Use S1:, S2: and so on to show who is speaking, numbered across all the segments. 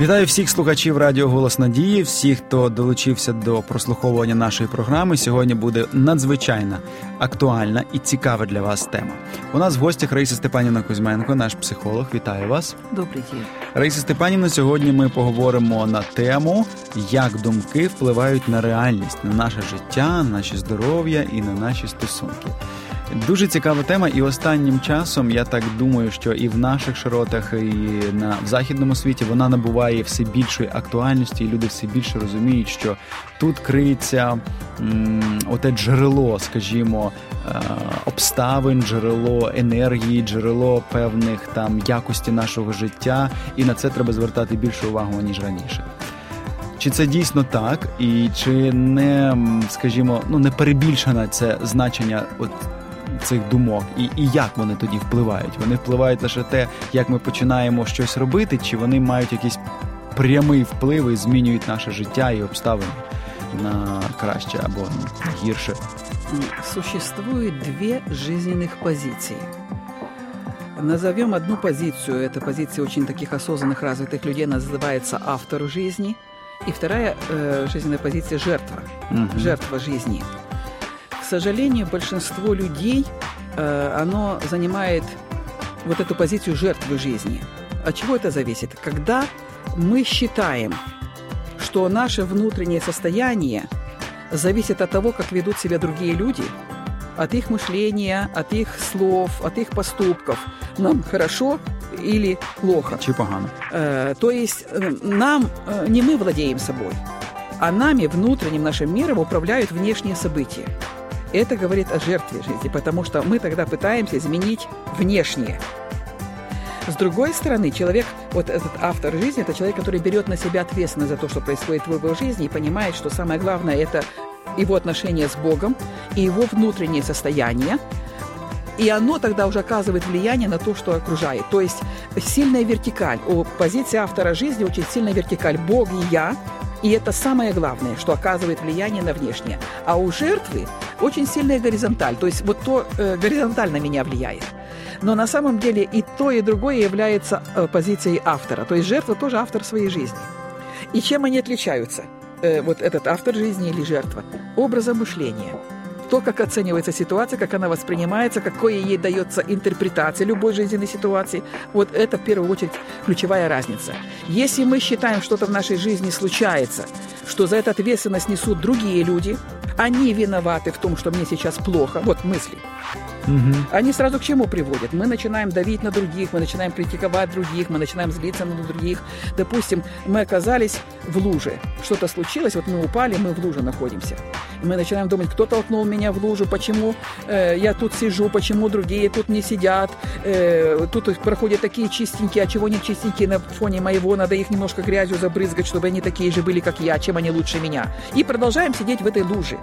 S1: Вітаю всіх слухачів Радіо Голос Надії, всіх, хто долучився до прослуховування нашої програми. Сьогодні буде надзвичайна, актуальна і цікава для вас тема. У нас в гостях Раїса Степанівна Кузьменко, наш психолог. Вітаю вас.
S2: Добрий день.
S1: Раїса Степанівна. Сьогодні ми поговоримо на тему, як думки впливають на реальність, на наше життя, на наше здоров'я і на наші стосунки. Дуже цікава тема, і останнім часом я так думаю, що і в наших широтах, і на в західному світі вона набуває все більшої актуальності, і люди все більше розуміють, що тут криється м, оте джерело, скажімо, е, обставин, джерело енергії, джерело певних там якості нашого життя, і на це треба звертати більше увагу ніж раніше. Чи це дійсно так, і чи не скажімо, ну не перебільшено це значення от цих думок, і і як вони тоді впливають? Вони впливають лише те, як ми починаємо щось робити, чи вони мають якийсь прямий вплив і змінюють наше життя і обставини на краще або на гірше?
S2: Существует две жизненных позиции. Назовем одну позицию, эта позиция очень таких осознанных, развитых людей, называется автор жизни. И вторая э, жизненная позиция – жертва, угу. жертва жизни. К сожалению, большинство людей, э, оно занимает вот эту позицию жертвы жизни. От чего это зависит? Когда мы считаем, что наше внутреннее состояние зависит от того, как ведут себя другие люди, от их мышления, от их слов, от их поступков. Нам хорошо или плохо.
S1: Чи погано.
S2: Э, то есть э, нам, не мы владеем собой, а нами, внутренним нашим миром управляют внешние события. Это говорит о жертве жизни, потому что мы тогда пытаемся изменить внешнее. С другой стороны, человек, вот этот автор жизни, это человек, который берет на себя ответственность за то, что происходит в его жизни, и понимает, что самое главное – это его отношения с Богом и его внутреннее состояние, и оно тогда уже оказывает влияние на то, что окружает. То есть сильная вертикаль. У позиции автора жизни очень сильная вертикаль. Бог и я. И это самое главное, что оказывает влияние на внешнее. А у жертвы очень сильная горизонталь. То есть вот то э, горизонтально меня влияет. Но на самом деле и то, и другое является э, позицией автора. То есть жертва тоже автор своей жизни. И чем они отличаются? Э, вот этот автор жизни или жертва? Образом мышления то, как оценивается ситуация, как она воспринимается, какое ей дается интерпретация любой жизненной ситуации. Вот это в первую очередь ключевая разница. Если мы считаем, что-то в нашей жизни случается, что за это ответственность несут другие люди, они виноваты в том, что мне сейчас плохо, вот мысли, Угу. Они сразу к чему приводят? Мы начинаем давить на других, мы начинаем критиковать других, мы начинаем злиться на других. Допустим, мы оказались в луже. Что-то случилось, вот мы упали, мы в луже находимся. Мы начинаем думать, кто толкнул меня в лужу, почему э, я тут сижу, почему другие тут не сидят, э, тут проходят такие чистенькие, а чего не чистенькие на фоне моего, надо их немножко грязью забрызгать, чтобы они такие же были, как я, чем они лучше меня. И продолжаем сидеть в этой луже.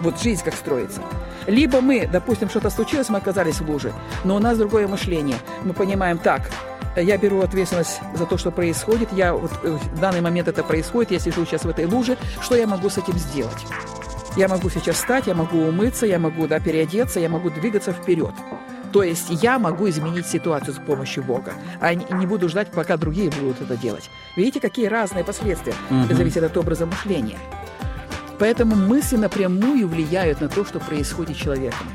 S2: Вот жизнь как строится. Либо мы, допустим, что-то случилось, мы оказались в луже, но у нас другое мышление. Мы понимаем, так, я беру ответственность за то, что происходит, я вот э, в данный момент это происходит, я сижу сейчас в этой луже, что я могу с этим сделать? Я могу сейчас встать, я могу умыться, я могу да, переодеться, я могу двигаться вперед. То есть я могу изменить ситуацию с помощью Бога, а не буду ждать, пока другие будут это делать. Видите, какие разные последствия? Угу. Это зависит от образа мышления. Поэтому мысли напрямую влияют на то, что происходит с человеком.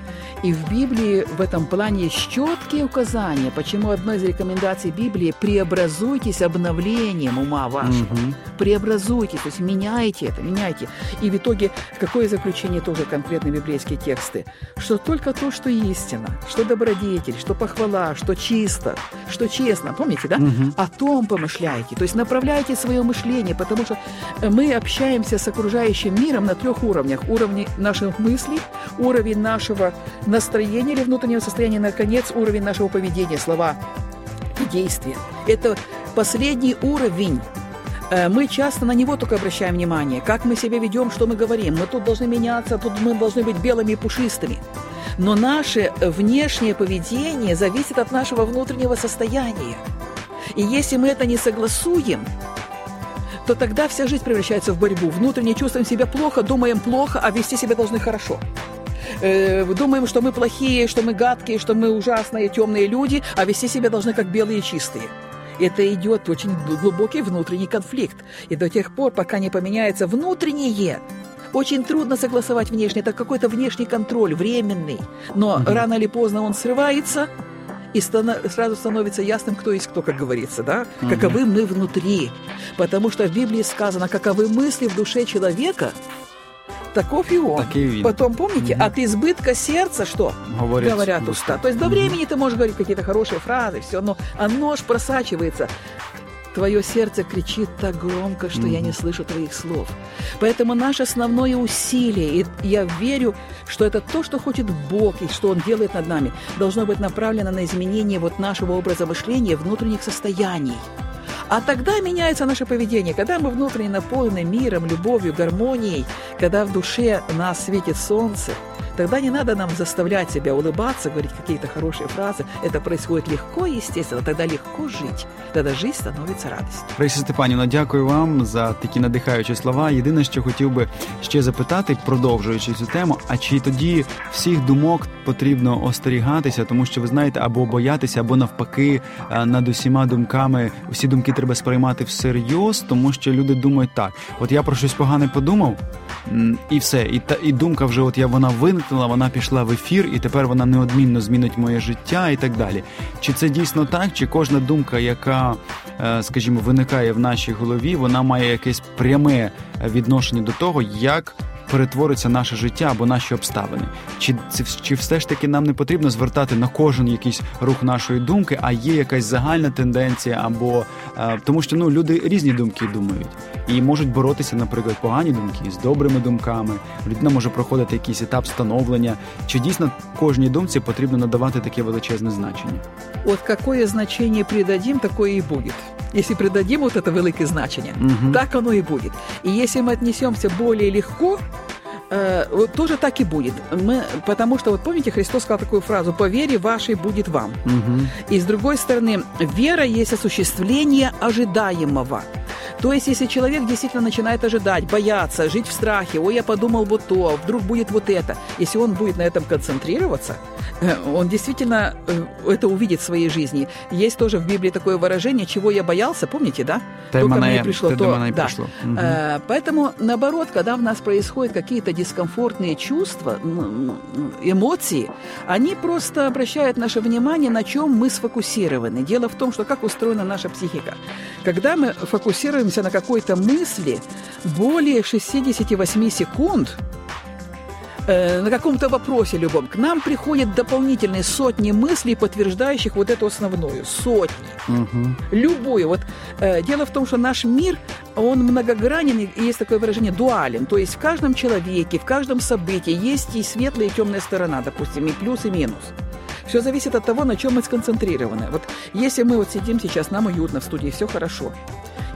S2: И в Библии в этом плане есть четкие указания, почему одна из рекомендаций Библии – преобразуйтесь обновлением ума вашего. Угу. Преобразуйтесь, то есть меняйте это, меняйте. И в итоге какое заключение тоже конкретные библейские тексты? Что только то, что истина, что добродетель, что похвала, что чисто, что честно, помните, да? Угу. О том помышляйте, то есть направляйте свое мышление, потому что мы общаемся с окружающим миром на трех уровнях. Уровне наших мыслей, уровень нашего настроение или внутреннего состояния, наконец, уровень нашего поведения, слова и действия. Это последний уровень э, мы часто на него только обращаем внимание. Как мы себя ведем, что мы говорим. Мы тут должны меняться, тут мы должны быть белыми и пушистыми. Но наше внешнее поведение зависит от нашего внутреннего состояния. И если мы это не согласуем, то тогда вся жизнь превращается в борьбу. Внутренне чувствуем себя плохо, думаем плохо, а вести себя должны хорошо э, думаем, что мы плохие, что мы гадкие, что мы ужасные, темные люди, а вести себя должны как белые и чистые. Это идет очень глубокий внутренний конфликт. И до тех пор, пока не поменяется внутреннее, очень трудно согласовать внешне. Это какой-то внешний контроль, временный. Но угу. рано или поздно он срывается, и сразу становится ясным, кто есть кто, как говорится, да? Угу. Каковы мы внутри. Потому что в Библии сказано, каковы мысли в душе человека, таков и он.
S1: и
S2: Потом, помните, угу. от избытка сердца что?
S1: Говорят,
S2: Говорят уста. То есть до времени ты можешь говорить какие-то хорошие фразы, все, но а нож просачивается. Твое сердце кричит так громко, что mm-hmm. я не слышу твоих слов. Поэтому наше основное усилие, и я верю, что это то, что хочет Бог и что Он делает над нами, должно быть направлено на изменение вот нашего образа мышления, внутренних состояний. А тогда меняется наше поведение. Когда мы внутренне наполнены миром, любовью, гармонией, когда в душе нас светит солнце – Тогда не надо нам заставлять себя улыбаться, говорить какие-то хорошие фрази. Это происходит легко и естественно. Тогда легко жить. Тогда жизнь становиться радістю.
S1: Раїса Степанівна, дякую вам за такі надихаючі слова. Єдине, що хотів би ще запитати, продовжуючи цю тему, а чи тоді всіх думок потрібно остерігатися, тому що ви знаєте, або боятися, або навпаки, е, над усіма думками усі думки треба сприймати всерйоз, тому що люди думають так: от я про щось погане подумав, і все, і та і думка вже, от я вона виникла, вона пішла в ефір, і тепер вона неодмінно змінить моє життя і так далі. Чи це дійсно так? Чи кожна думка, яка, е, скажімо, виникає в нашій голові, вона має якесь пряме відношення до того, як перетвориться наше життя або наші обставини. Чи чи все ж таки нам не потрібно звертати на кожен якийсь рух нашої думки, а є якась загальна тенденція, або тому, що ну люди різні думки думають і можуть боротися, наприклад, погані думки з добрими думками. Людина може проходити якийсь етап становлення. Чи дійсно кожній думці потрібно надавати таке величезне значення?
S2: От какое значение придадим, такое и будет. Если придадим вот это великое значение, угу. так оно и будет. И если мы отнесемся более легко, э, вот тоже так и будет. Мы, потому что, вот помните, Христос сказал такую фразу «по вере вашей будет вам». Угу. И с другой стороны, вера есть осуществление ожидаемого. то есть, если человек действительно начинает ожидать, бояться, жить в страхе, ой, я подумал вот то, вдруг будет вот это, если он будет на этом концентрироваться, э, он действительно э, это увидит в своей жизни. Есть тоже в Библии такое выражение, чего я боялся, помните, да?
S1: Только мне пришло, то... Да. пришло.
S2: Угу. Поэтому, наоборот, когда в нас происходят какие-то дискомфортные чувства, эмоции, они просто обращают наше внимание, на чем мы сфокусированы. Дело в том, что как устроена наша психика. Когда мы фокусируемся задерживаемся на какой-то мысли более 68 секунд, э, на каком-то вопросе любом, к нам приходят дополнительные сотни мыслей, подтверждающих вот эту основную. Сотни. Угу. Любую. Вот, э, дело в том, что наш мир, он многогранен, и есть такое выражение дуален. То есть в каждом человеке, в каждом событии есть и светлая, и темная сторона, допустим, и плюс, и минус. Все зависит от того, на чем мы сконцентрированы. Вот если мы вот сидим сейчас, нам уютно в студии, все хорошо.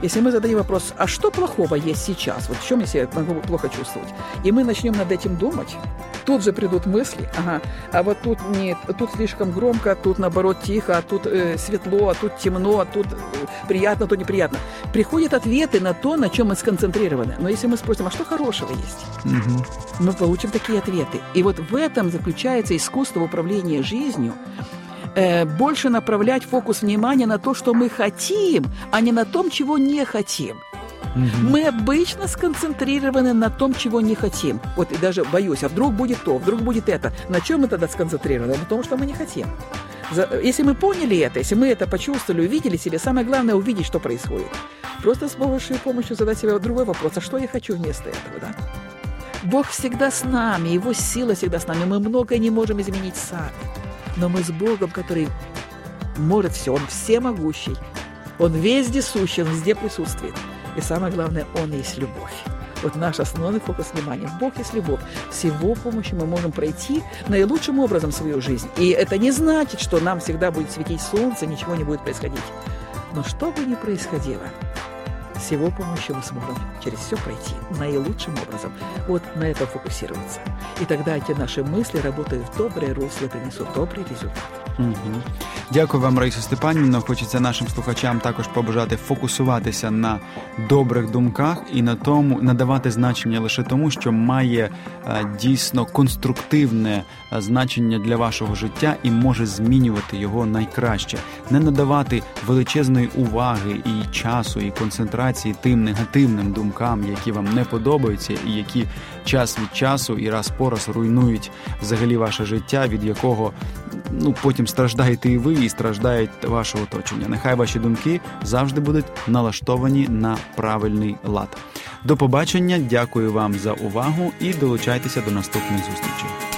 S2: Если мы задаем вопрос, а что плохого есть сейчас? Вот в чем я себя могу плохо чувствовать? И мы начнем над этим думать, тут же придут мысли, ага, а вот тут нет, тут слишком громко, тут наоборот тихо, а тут э, светло, а тут темно, а тут э, приятно, а тут неприятно. Приходят ответы на то, на чем мы сконцентрированы. Но если мы спросим, а что хорошего есть? Угу. Мы получим такие ответы. И вот в этом заключается искусство управления жизнью, э, больше направлять фокус внимания на то, что мы хотим, а не на том, чего не хотим. Угу. Мы обычно сконцентрированы на том, чего не хотим. Вот и даже боюсь, а вдруг будет то, вдруг будет это. На чем мы тогда сконцентрированы? На том, что мы не хотим. Если мы поняли это, если мы это почувствовали, увидели себе, самое главное увидеть, что происходит. Просто с помощью, помощью задать себе другой вопрос, а что я хочу вместо этого, да? Бог всегда с нами, Его сила всегда с нами. Мы многое не можем изменить сами. Но мы с Богом, который может все, Он всемогущий, Он везде сущий, Он везде присутствует. И самое главное, Он есть любовь. Вот наш основной фокус внимания. Бог есть любовь. С Его помощью мы можем пройти наилучшим образом свою жизнь. И это не значит, что нам всегда будет светить солнце, ничего не будет происходить. Но что бы ни происходило, с его помощью мы сможем через все пройти наилучшим образом. Вот на это фокусироваться. И тогда эти наши мысли, работают в доброе русло, принесут добрый результат.
S1: Угу. Дякую вам, Раїсо Степанівна. Хочеться нашим слухачам також побажати фокусуватися на добрих думках і на тому надавати значення лише тому, що має е, дійсно конструктивне е, значення для вашого життя і може змінювати його найкраще, не надавати величезної уваги і часу, і концентрації тим негативним думкам, які вам не подобаються, і які час від часу і раз по раз руйнують взагалі ваше життя, від якого ну потім страждаєте і ви, і страждають ваше оточення. Нехай ваші думки завжди будуть налаштовані на правильний лад. До побачення, дякую вам за увагу і долучайтеся до наступних зустрічей.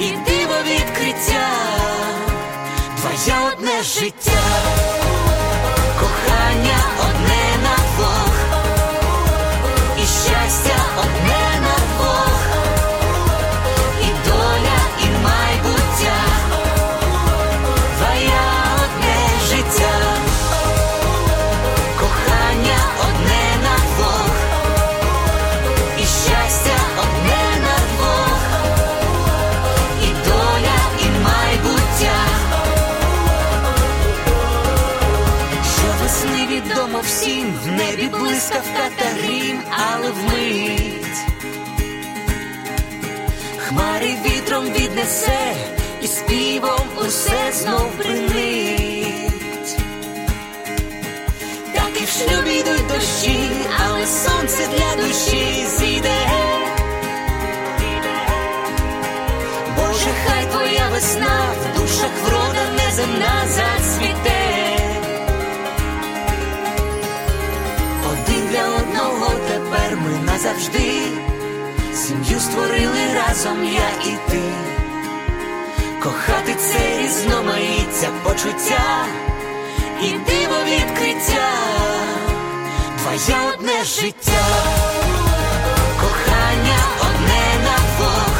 S3: і диво відкриття, твоє одне життя, кохання Усе знов принить. Так і в шлюбі йдуть дощі, але сонце для душі зійде. Боже, хай твоя весна в душах врода неземна зацвіте. Один для одного тепер ми назавжди. Сім'ю створили разом я різноманіття почуття і диво відкриття, твоє одне життя, кохання одне на двох,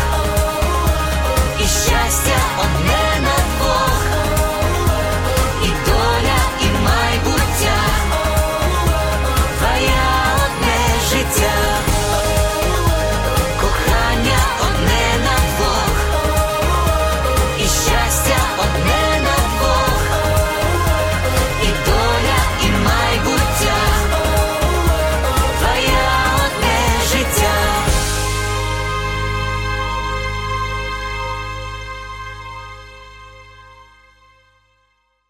S3: і щастя одне.